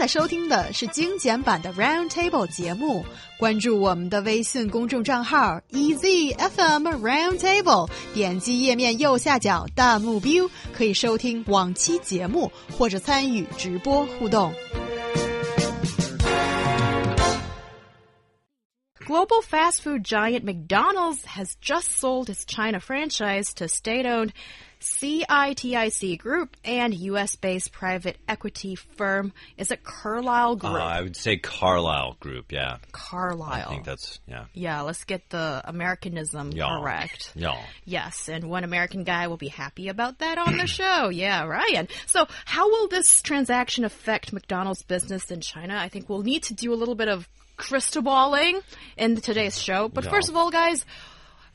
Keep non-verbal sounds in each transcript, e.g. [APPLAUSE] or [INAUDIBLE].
在收听的是精简版的 Round Table 节目。关注我们的微信公众账号 EZFM Round Table，点击页面右下角弹幕 view，可以收听往期节目或者参与直播互动。Global fast food giant McDonald's has just sold its China franchise to state owned CITIC Group and US based private equity firm. Is it Carlyle Group? Uh, I would say Carlyle Group, yeah. Carlyle. I think that's, yeah. Yeah, let's get the Americanism Yeah. correct. Yeah. Yes, and one American guy will be happy about that on the [CLEARS THROAT] show. Yeah, Ryan. So, how will this transaction affect McDonald's business in China? I think we'll need to do a little bit of crystal balling in today's show. But Yeah. first of all, guys,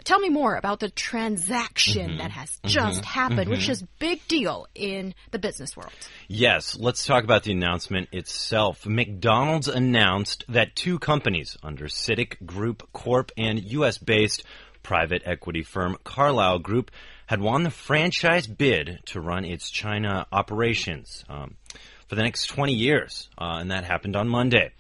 tell me more about the transaction Mm-hmm. that has just happened, which is big deal in the business world. Yes, let's talk about the announcement itself. McDonald's announced that two companies under CITIC Group Corp and US based private equity firm Carlyle Group had won the franchise bid to run its China operations um, for the next 20 years, uh, and that happened on Monday.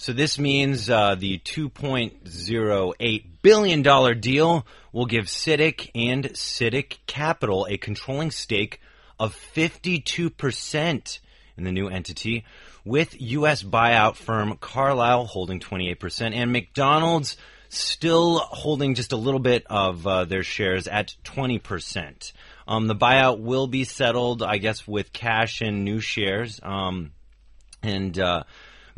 So this means uh, the $2.08 billion deal will give CITIC and CITIC Capital a controlling stake of 52% in the new entity, with U.S. buyout firm Carlyle holding 28% and McDonald's still holding just a little bit of uh, their shares at 20%. Um, the buyout will be settled, I guess, with cash and new shares. Um, and uh,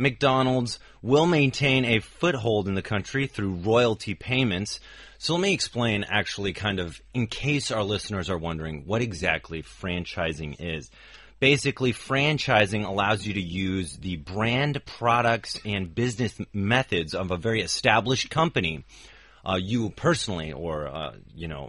McDonald's will maintain a foothold in the country through royalty payments. So let me explain, actually, kind of, in case our listeners are wondering what exactly franchising is. Basically, franchising allows you to use the brand, products, and business methods of a very established company, uh, you personally, or uh, you know,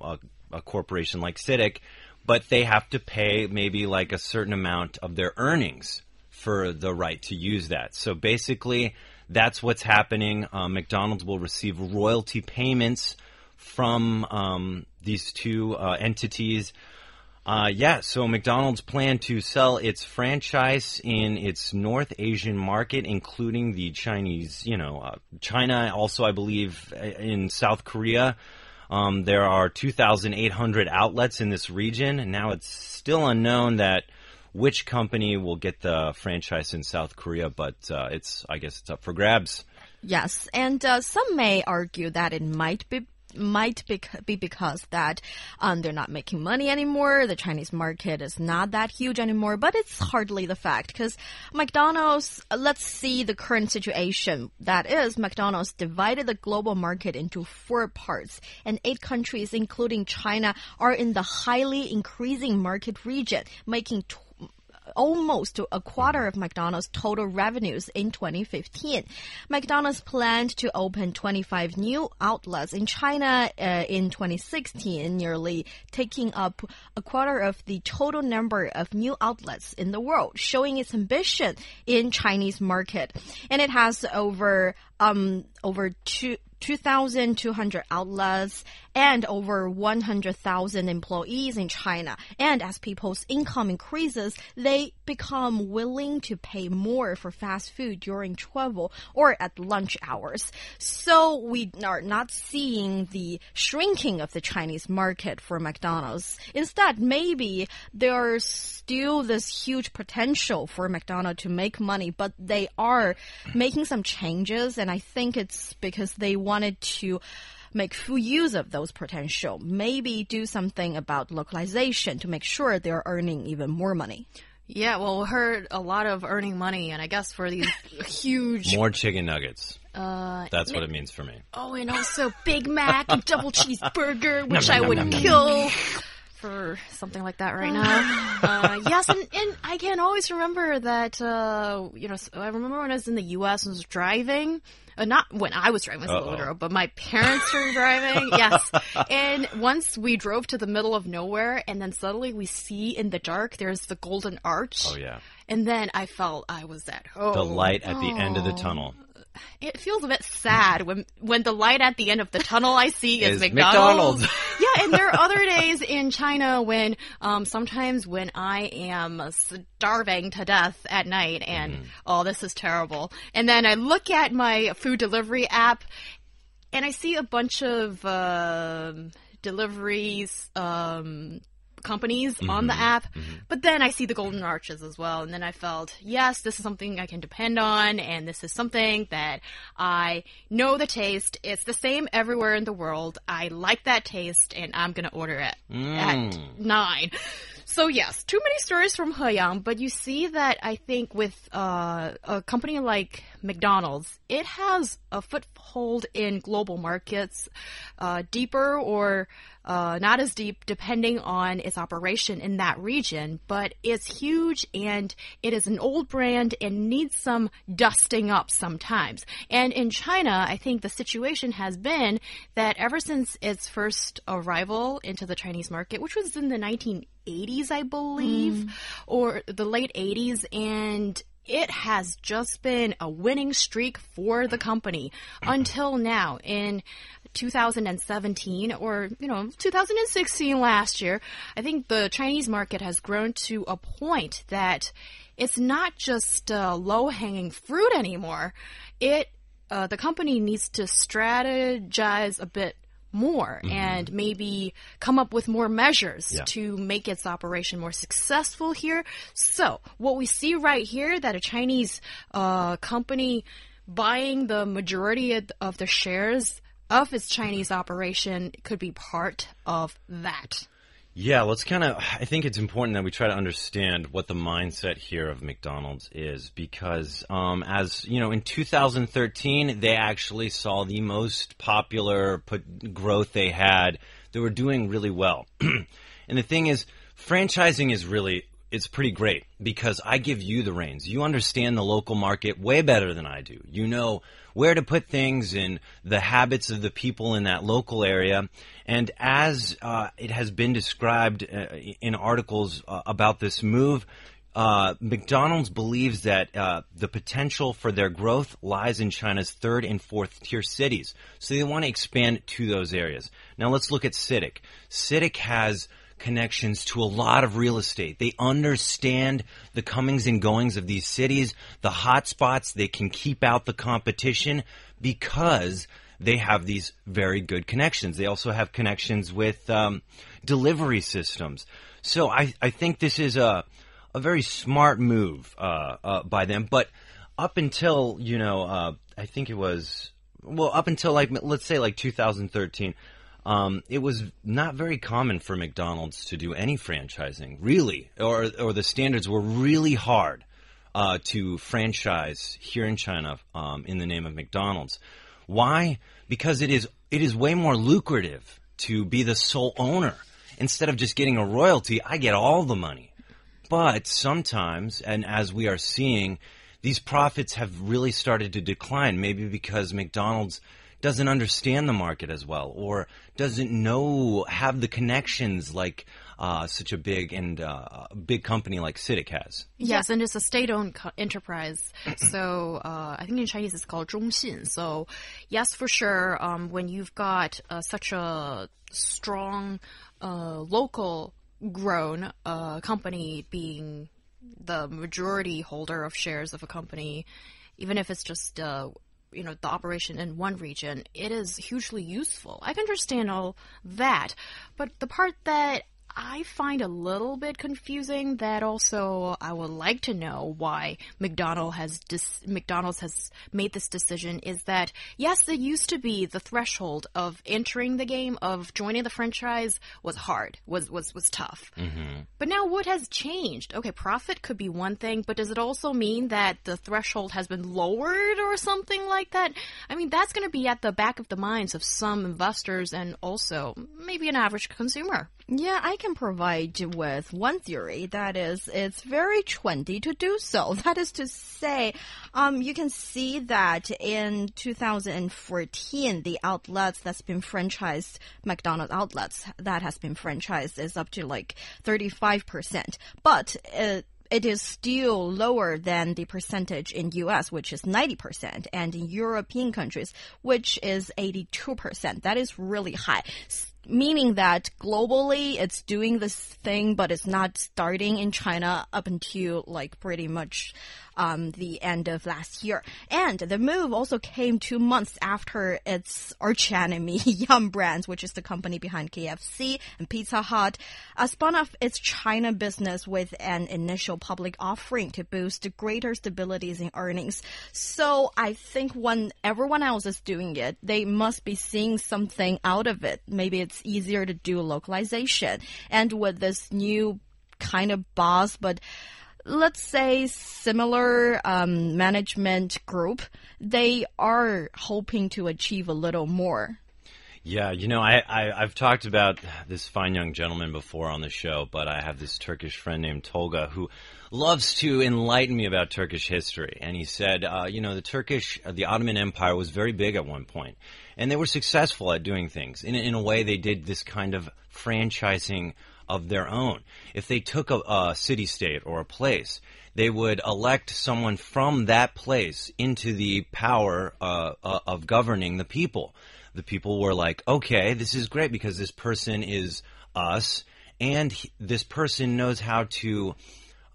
a, a corporation like CITIC, but they have to pay maybe like a certain amount of their earnings for the right to use that. So basically, that's what's happening. Uh, McDonald's will receive royalty payments from um, these two uh, entities. Uh, yeah, so McDonald's plan to sell its franchise in its North Asian market, including the Chinese, you know, uh, China, also, I believe, uh, in South Korea. Um, there are 2,800 outlets in this region, and now it's still unknown that which company will get the franchise in South Korea, but uh, it's, I guess, it's up for grabs. Yes, and uh, some may argue that it might be might be, be because that um, they're not making money anymore. The Chinese market is not that huge anymore, but it's hardly the fact because McDonald's. uh, Let's see the current situation. That is, McDonald's divided the global market into four parts, and eight countries, including China, are in the highly increasing market region, making. Almost a quarter of McDonald's total revenues in 2015. McDonald's planned to open 25 new outlets in China uh, in 2016, nearly taking up a quarter of the total number of new outlets in the world, showing its ambition in Chinese market. And it has over um over two 2,200 outlets and over 100,000 employees in China. And as people's income increases, they become willing to pay more for fast food during travel or at lunch hours. So we are not seeing the shrinking of the Chinese market for McDonald's. Instead, maybe there's still this huge potential for McDonald's to make money, but they are making some changes, and I think it's because they wanted to make full use of those potential. Maybe do something about localization to make sure they're earning even more money. Yeah, well, we heard a lot of earning money, and I guess for these [LAUGHS] huge. More chicken nuggets. Uh, That's what it means for me. Oh, and also Big Mac and double [LAUGHS] cheeseburger, which I would kill for something like that right now. [LAUGHS] uh, yes, and, and I can always remember that, uh, you know, I remember when I was in the U.S. and was driving. Uh, not when I was driving as a little girl, but my parents were [LAUGHS] driving. Yes. And once we drove to the middle of nowhere, and then suddenly we see in the dark there's the Golden Arch. Oh, yeah. And then I felt I was at home. The light at the end of the tunnel. It feels a bit sad when when the light at the end of the tunnel I see is, Is McDonald's. McDonald's. [LAUGHS] yeah, and there are other days in China when um, sometimes when I am starving to death at night and oh this is terrible, and then I look at my food delivery app and I see a bunch of um deliveries um, companies on the mm-hmm. app, mm-hmm. but then I see the golden arches as well, and then I felt yes, this is something I can depend on, and this is something that I know the taste. It's the same everywhere in the world. I like that taste, and I'm gonna order it at mm. nine. So yes, too many stories from Heyang, but you see that I think with uh, a company like McDonald's, it has a foothold in global markets, uh, deeper or uh, not as deep, depending on its operation in that region. But it's huge and it is an old brand and needs some dusting up sometimes. And in China, I think the situation has been that ever since its first arrival into the Chinese market, which was in the 1980s, I believe, or the late 80s, and it has just been a winning streak for the company until now. In 2017 or you know 2016 last year, I think the Chinese market has grown to a point that it's not just uh, low hanging fruit anymore. It uh, the company needs to strategize a bit more and maybe come up with more measures Yeah. to make its operation more successful here. So, what we see right here that a Chinese uh, company buying the majority of the shares of its Chinese operation could be part of that. Yeah, let's kind of. I think it's important that we try to understand what the mindset here of McDonald's is because, um, as you know, in 2013, they actually saw the most popular put growth they had. They were doing really well. [CLEARS THROAT] and the thing is, franchising is really. It's pretty great because I give you the reins. You understand the local market way better than I do. You know where to put things and the habits of the people in that local area. And as uh, it has been described uh, in articles uh, about this move, uh, McDonald's believes that uh, the potential for their growth lies in China's third and fourth tier cities. So they want to expand to those areas. Now let's look at CITIC. CITIC has connections to a lot of real estate. They understand the comings and goings of these cities, the hot spots. They can keep out the competition because they have these very good connections. They also have connections with um, delivery systems. So I, I think this is a, a very smart move uh, uh, by them. But up until, you know, uh, I think it was, well, up until like, let's say like 2013, um, it was not very common for McDonald's to do any franchising, really, or or the standards were really hard uh, to franchise here in China um, in the name of McDonald's. Why? Because it is it is way more lucrative to be the sole owner instead of just getting a royalty. I get all the money. But sometimes, and as we are seeing, these profits have really started to decline. Maybe because McDonald's doesn't understand the market as well, or doesn't know have the connections like uh, such a big and uh, big company like CITIC has. Yes, and it's a state-owned enterprise. [CLEARS THROAT] So uh, I think in Chinese it's called 中信. So yes, for sure, um, when you've got uh, such a strong uh, local grown uh, company being the majority holder of shares of a company, even if it's just uh, you know the operation in one region, it is hugely useful. I can understand all that, but the part that I find a little bit confusing that also I would like to know why McDonald has dis- McDonald's has made this decision is that yes, it used to be the threshold of entering the game of joining the franchise was hard, was was was tough. Mm-hmm. But now what has changed? Okay, profit could be one thing, but does it also mean that the threshold has been lowered or something like that? I mean, that's going to be at the back of the minds of some investors and also maybe an average consumer. Yeah, I can provide you with one theory. That is, it's very trendy to do so. [LAUGHS] That is to say, um, you can see that in 2014, the outlets that's been franchised, McDonald's outlets that has been franchised is up to like 35%. But, uh, it is still lower than the percentage in US, which is 90%, and in European countries, which is 82%. That is really high. Meaning that globally it's doing this thing, but it's not starting in China up until like pretty much um, the end of last year. And the move also came two months after its archenemy [LAUGHS] Yum Brands, which is the company behind KFC and Pizza Hut, uh, spun off its China business with an initial public offering to boost greater stabilities in earnings. So I think when everyone else is doing it, they must be seeing something out of it. Maybe it's easier to do localization. And with this new kind of boss, but let's say similar um, management group, they are hoping to achieve a little more. Yeah, you know, I, I I've talked about this fine young gentleman before on the show, but I have this Turkish friend named Tolga who loves to enlighten me about Turkish history. And he said, uh, you know, the Turkish, uh, the Ottoman Empire was very big at one point, and they were successful at doing things. In in a way, they did this kind of franchising of their own. If they took a, a city state or a place, they would elect someone from that place into the power uh, uh, of governing the people. The people were like, okay, this is great because this person is us, and he- this person knows how to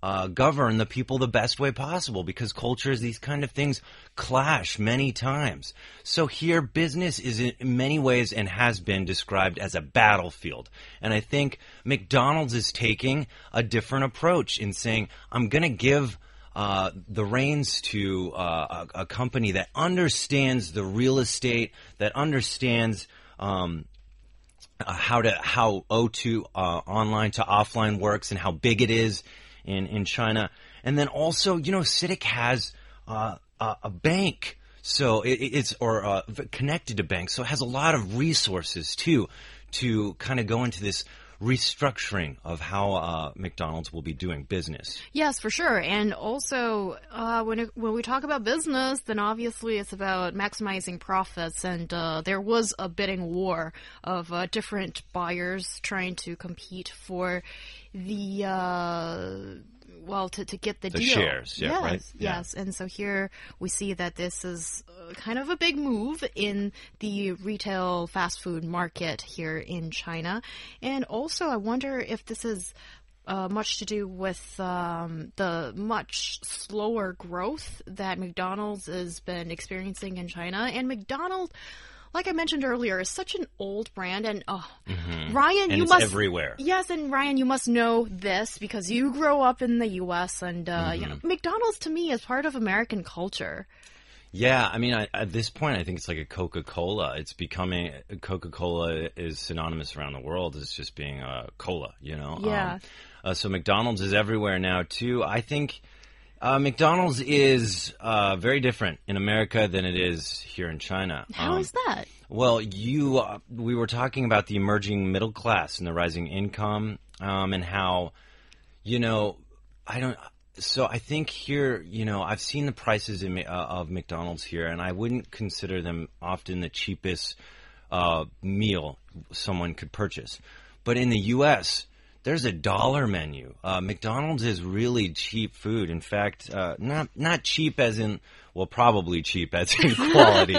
uh, govern the people the best way possible because culture is these kind of things clash many times. So here, business is in many ways and has been described as a battlefield. And I think McDonald's is taking a different approach in saying, I'm going to give uh, the reins to uh, a, a company that understands the real estate, that understands um, uh, how to how O2 uh, online to offline works and how big it is in in China, and then also you know CITIC has uh, a, bank, so it, it's or uh, connected to banks, so it has a lot of resources too to kind of go into this restructuring of how uh, McDonald's will be doing business. Yes, for sure. And also, uh, when it, when we talk about business, then obviously it's about maximizing profits. And uh, there was a bidding war of uh, different buyers trying to compete for the. Well, to, to get the, The deal. shares, yeah, yes, right? Yeah. Yes, and so here we see that this is uh, kind of a big move in the retail fast food market here in China. And also, I wonder if this is uh, much to do with um, the much slower growth that McDonald's has been experiencing in China. And McDonald's, like I mentioned earlier, is such an old brand. And oh, Ryan, And you it's must everywhere. Yes, and Ryan, you must know this because you grow up in the U.S. and uh, you Mm-hmm. know McDonald's to me is part of American culture. Yeah, I mean, I, at this point, I think it's like a Coca Cola. It's becoming Coca Cola is synonymous around the world as just being a cola, you know. Yeah. Um, uh, so McDonald's is everywhere now too. I think uh, McDonald's is uh, very different in America than it is here in China. How Um, is that? well, you, uh, we were talking about the emerging middle class and the rising income, um, and how, you know, I don't. So I think here, you know, I've seen the prices in, uh, of McDonald's here, and I wouldn't consider them often the cheapest uh, meal someone could purchase. But in the U.S., there's a dollar menu. Uh, McDonald's is really cheap food. In fact, uh, not not cheap as in well, probably cheap as in [LAUGHS] quality,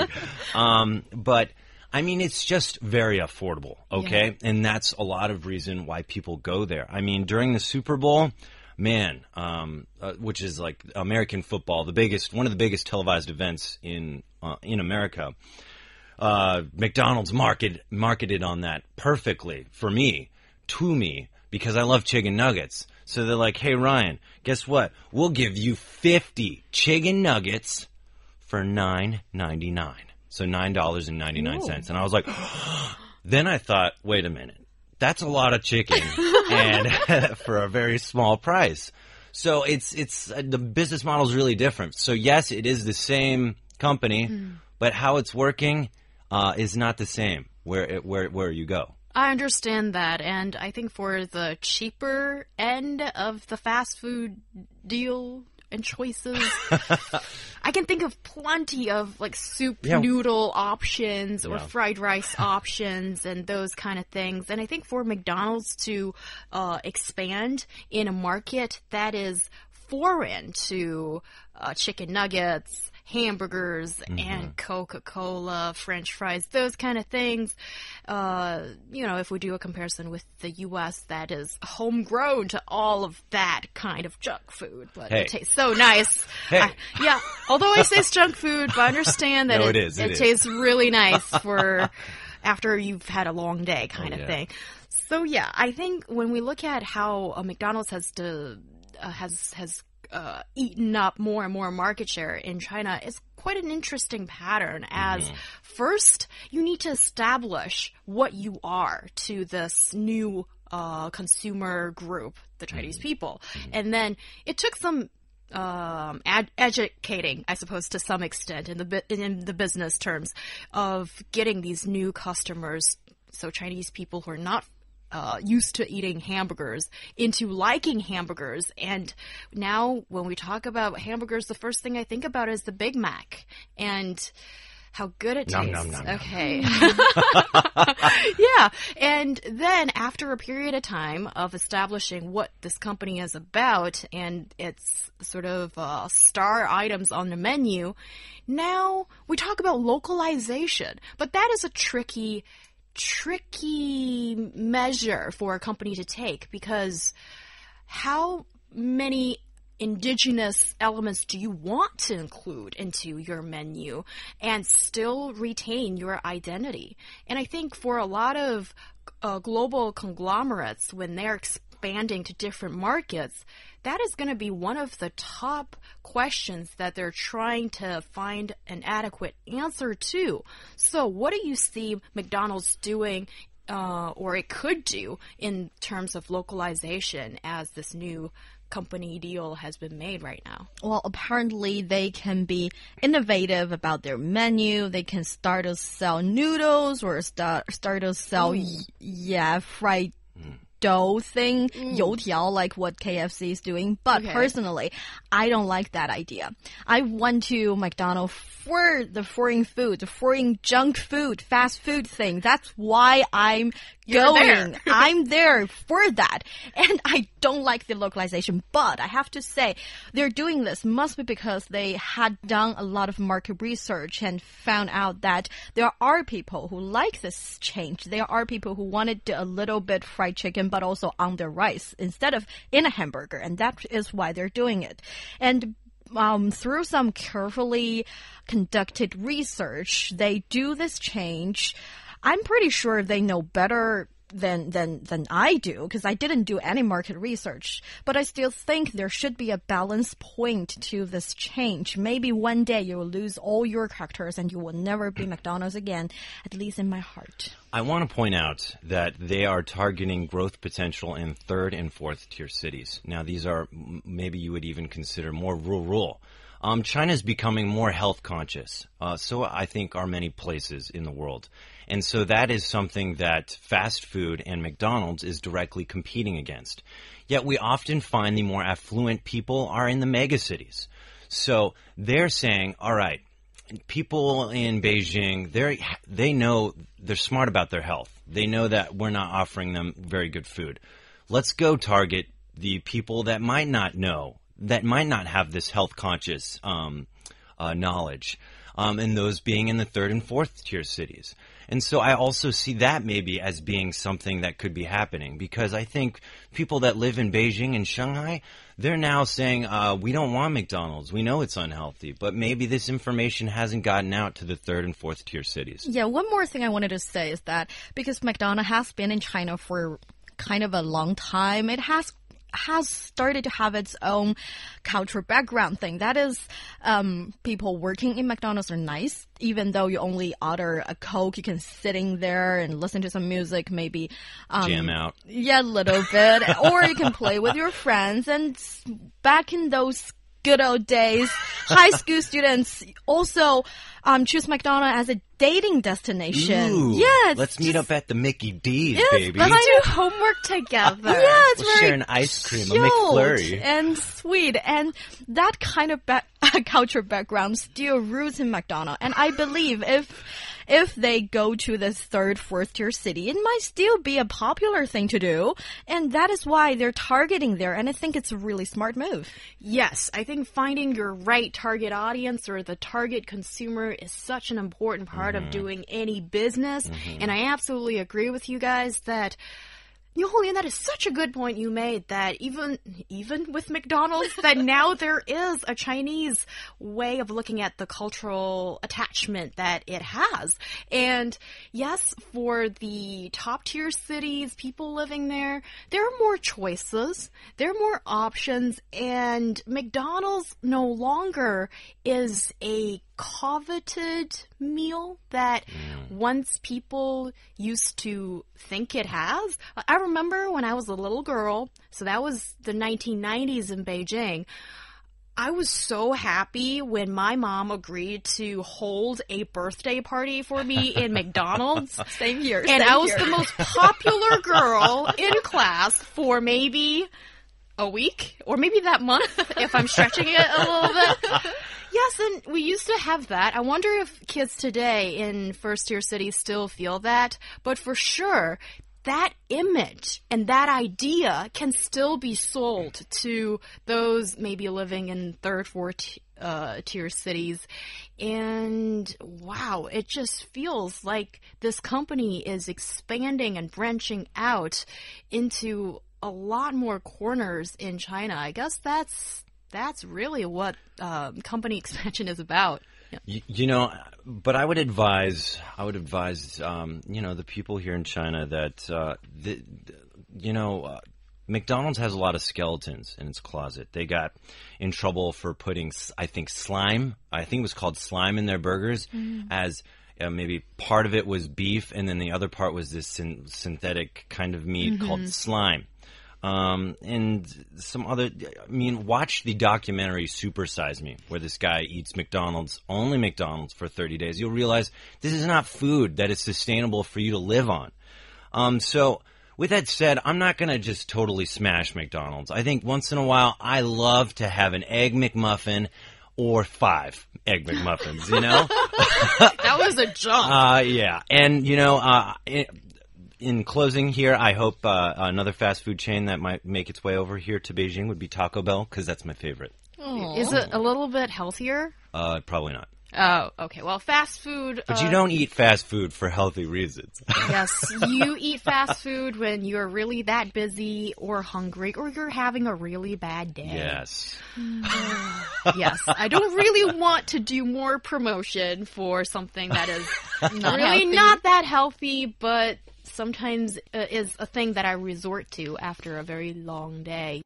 um, but I mean it's just very affordable. Okay, and that's a lot of reason why people go there. I mean during the Super Bowl. Man, um, uh, which is like American football, the biggest, one of the biggest televised events in uh, in America uh, McDonald's market marketed on that perfectly for me, to me, because I love chicken nuggets. So they're like, "Hey Ryan, guess what? We'll give you fifty chicken nuggets for nine ninety nine. So nine dollars and ninety nine cents." And I was like, [GASPS] then I thought, wait a minute, that's a lot of chicken, [LAUGHS] and [LAUGHS] for a very small price. So it's it's uh, the business model is really different. So yes, it is the same company, but how it's working uh, is not the same where it, where where you go. I understand that, and I think for the cheaper end of the fast food deal and choices, [LAUGHS] I can think of plenty of like soup Yeah. noodle options or Yeah. fried rice [LAUGHS] options and those kind of things. And I think for McDonald's to uh, expand in a market that is foreign to uh, chicken nuggets, hamburgers, and Coca Cola, French fries, those kind of things. Uh, you know, if we do a comparison with the U.S., that is homegrown to all of that kind of junk food, but Hey. it tastes so nice. Hey. I- yeah, although I say it's junk food, but understand that [LAUGHS] No, it, it is, it is. tastes really nice [LAUGHS] for after you've had a long day kind Oh, of yeah. thing. So yeah, I think when we look at how uh, McDonald's has to uh, has has uh, eaten up more and more market share in China, is quite an interesting pattern. As Mm-hmm. first, you need to establish what you are to this new uh, consumer group, the Mm-hmm. Chinese people, and then it took some um, ad- educating, I suppose, to some extent in the in the business terms of getting these new customers. So Chinese people who are not uh, used to eating hamburgers into liking hamburgers. And now, when we talk about hamburgers, the first thing I think about is the Big Mac and how good it Nom, tastes. nom, nom, nom. okay. [LAUGHS] yeah. And then after a period of time of establishing what this company is about and its sort of uh, star items on the menu, now we talk about localization. But that is a tricky, tricky measure for a company to take because how many indigenous elements do you want to include into your menu and still retain your identity? And I think for a lot of uh, global conglomerates, when they're expanding to different markets, that is going to be one of the top questions that they're trying to find an adequate answer to. So, what do you see McDonald's doing uh, or it could do in terms of localization as this new company deal has been made right now. Well, apparently they can be innovative about their menu. They can start to sell noodles or start start to sell y- yeah fried dough thing, 油条, like what KFC is doing. But Okay. personally, I don't like that idea. I went to McDonald's for the foreign food, the foreign junk food, fast food thing. That's why I'm You're going. there. [LAUGHS] I'm there for that. And I don't like the localization, but I have to say they're doing this must be because they had done a lot of market research and found out that there are people who like this change. There are people who wanted a little bit fried chicken, but also on their rice instead of in a hamburger. And that is why they're doing it. And um, through some carefully conducted research, they do this change. I'm pretty sure they know better than than than I do because I didn't do any market research. But I still think there should be a balance point to this change. Maybe one day you will lose all your characters and you will never be McDonald's again, at least in my heart. I want to point out that they are targeting growth potential in third and fourth tier cities. Now, these are maybe you would even consider more rural. Um, China is becoming more health conscious. Uh, so I think are many places in the world. And so that is something that fast food and McDonald's is directly competing against. Yet we often find the more affluent people are in the megacities. So they're saying, all right, people in Beijing, they they know they're smart about their health. They know that we're not offering them very good food. Let's go target the people that might not know, that might not have this health conscious um, uh, knowledge, um, and those being in the third and fourth tier cities. And so I also see that maybe as being something that could be happening because I think people that live in Beijing and Shanghai, they're now saying, uh, we don't want McDonald's. We know it's unhealthy, but maybe this information hasn't gotten out to the third and fourth tier cities. Yeah, one more thing I wanted to say is that because McDonald's has been in China for kind of a long time, it has has started to have its own cultural background thing. That is, um, people working in McDonald's are nice. Even though you only order a Coke, you can sit in there and listen to some music, maybe um, Jam out. yeah, a little bit. [LAUGHS] or you can play with your friends. And back in those good old days, high school students also um, choose McDonald's as a dating destination. Ooh, yeah, let's meet up at the Mickey D's, Yes, baby. but We I- do homework together. Yeah, it's We'll very share an ice cream, a McFlurry. and sweet, and that kind of ba- [LAUGHS] culture background still roots in McDonald's. And I believe if if they go to this third, fourth tier city, it might still be a popular thing to do. And that is why they're targeting there. And I think it's a really smart move. Yes, I think finding your right target audience or the target consumer is such an important part of mm-hmm. doing any business. Mm-hmm. And I absolutely agree with you guys that. Julian, that is such a good point you made that even even with McDonald's, that [LAUGHS] now there is a Chinese way of looking at the cultural attachment that it has. And yes, for the top tier cities, people living there, there are more choices, there are more options, and McDonald's no longer is a coveted meal that mm. once people used to think it has. I remember when I was a little girl, so that was the 1990s in Beijing. I was so happy when my mom agreed to hold a birthday party for me [LAUGHS] in McDonald's. Same here. And same I was here. the most popular girl in class for maybe a week or maybe that month [LAUGHS] if I'm stretching it a little bit. Yes, and we used to have that. I wonder if kids today in first tier cities still feel that, but for sure, that image and that idea can still be sold to those maybe living in third, fourth uh, tier cities. And wow, it just feels like this company is expanding and branching out into a lot more corners in China. I guess that's that's really what um, company [LAUGHS] expansion is about. Yeah. You, you know, but I would advise, I would advise, um, you know, the people here in China that, uh, the, you know, uh, McDonald's has a lot of skeletons in its closet. They got in trouble for putting, I think, slime. I think it was called slime in their burgers, as uh, maybe part of it was beef, and then the other part was this syn- synthetic kind of meat called slime. Um, and some other, I mean, watch the documentary "Supersize Me, where this guy eats McDonald's, only McDonald's for 30 days. You'll realize this is not food that is sustainable for you to live on. Um, so, with that said, I'm not going to just totally smash McDonald's. I think once in a while, I love to have an Egg McMuffin or five Egg McMuffins, you know? [LAUGHS] That was a jump. Uh, yeah, and you know, uh, in, in closing here, I hope uh, another fast food chain that might make its way over here to Beijing would be Taco Bell because that's my favorite. is it a little bit healthier? Uh, probably not. Oh, okay. Well, fast food. But uh, you don't eat fast food for healthy reasons. [LAUGHS] Yes, you eat fast food when you're really that busy or hungry or you're having a really bad day. yes. [LAUGHS] Yes. I don't really want to do more promotion for something that is [LAUGHS] Not really healthy. not that healthy, but sometimes uh, is a thing that I resort to after a very long day.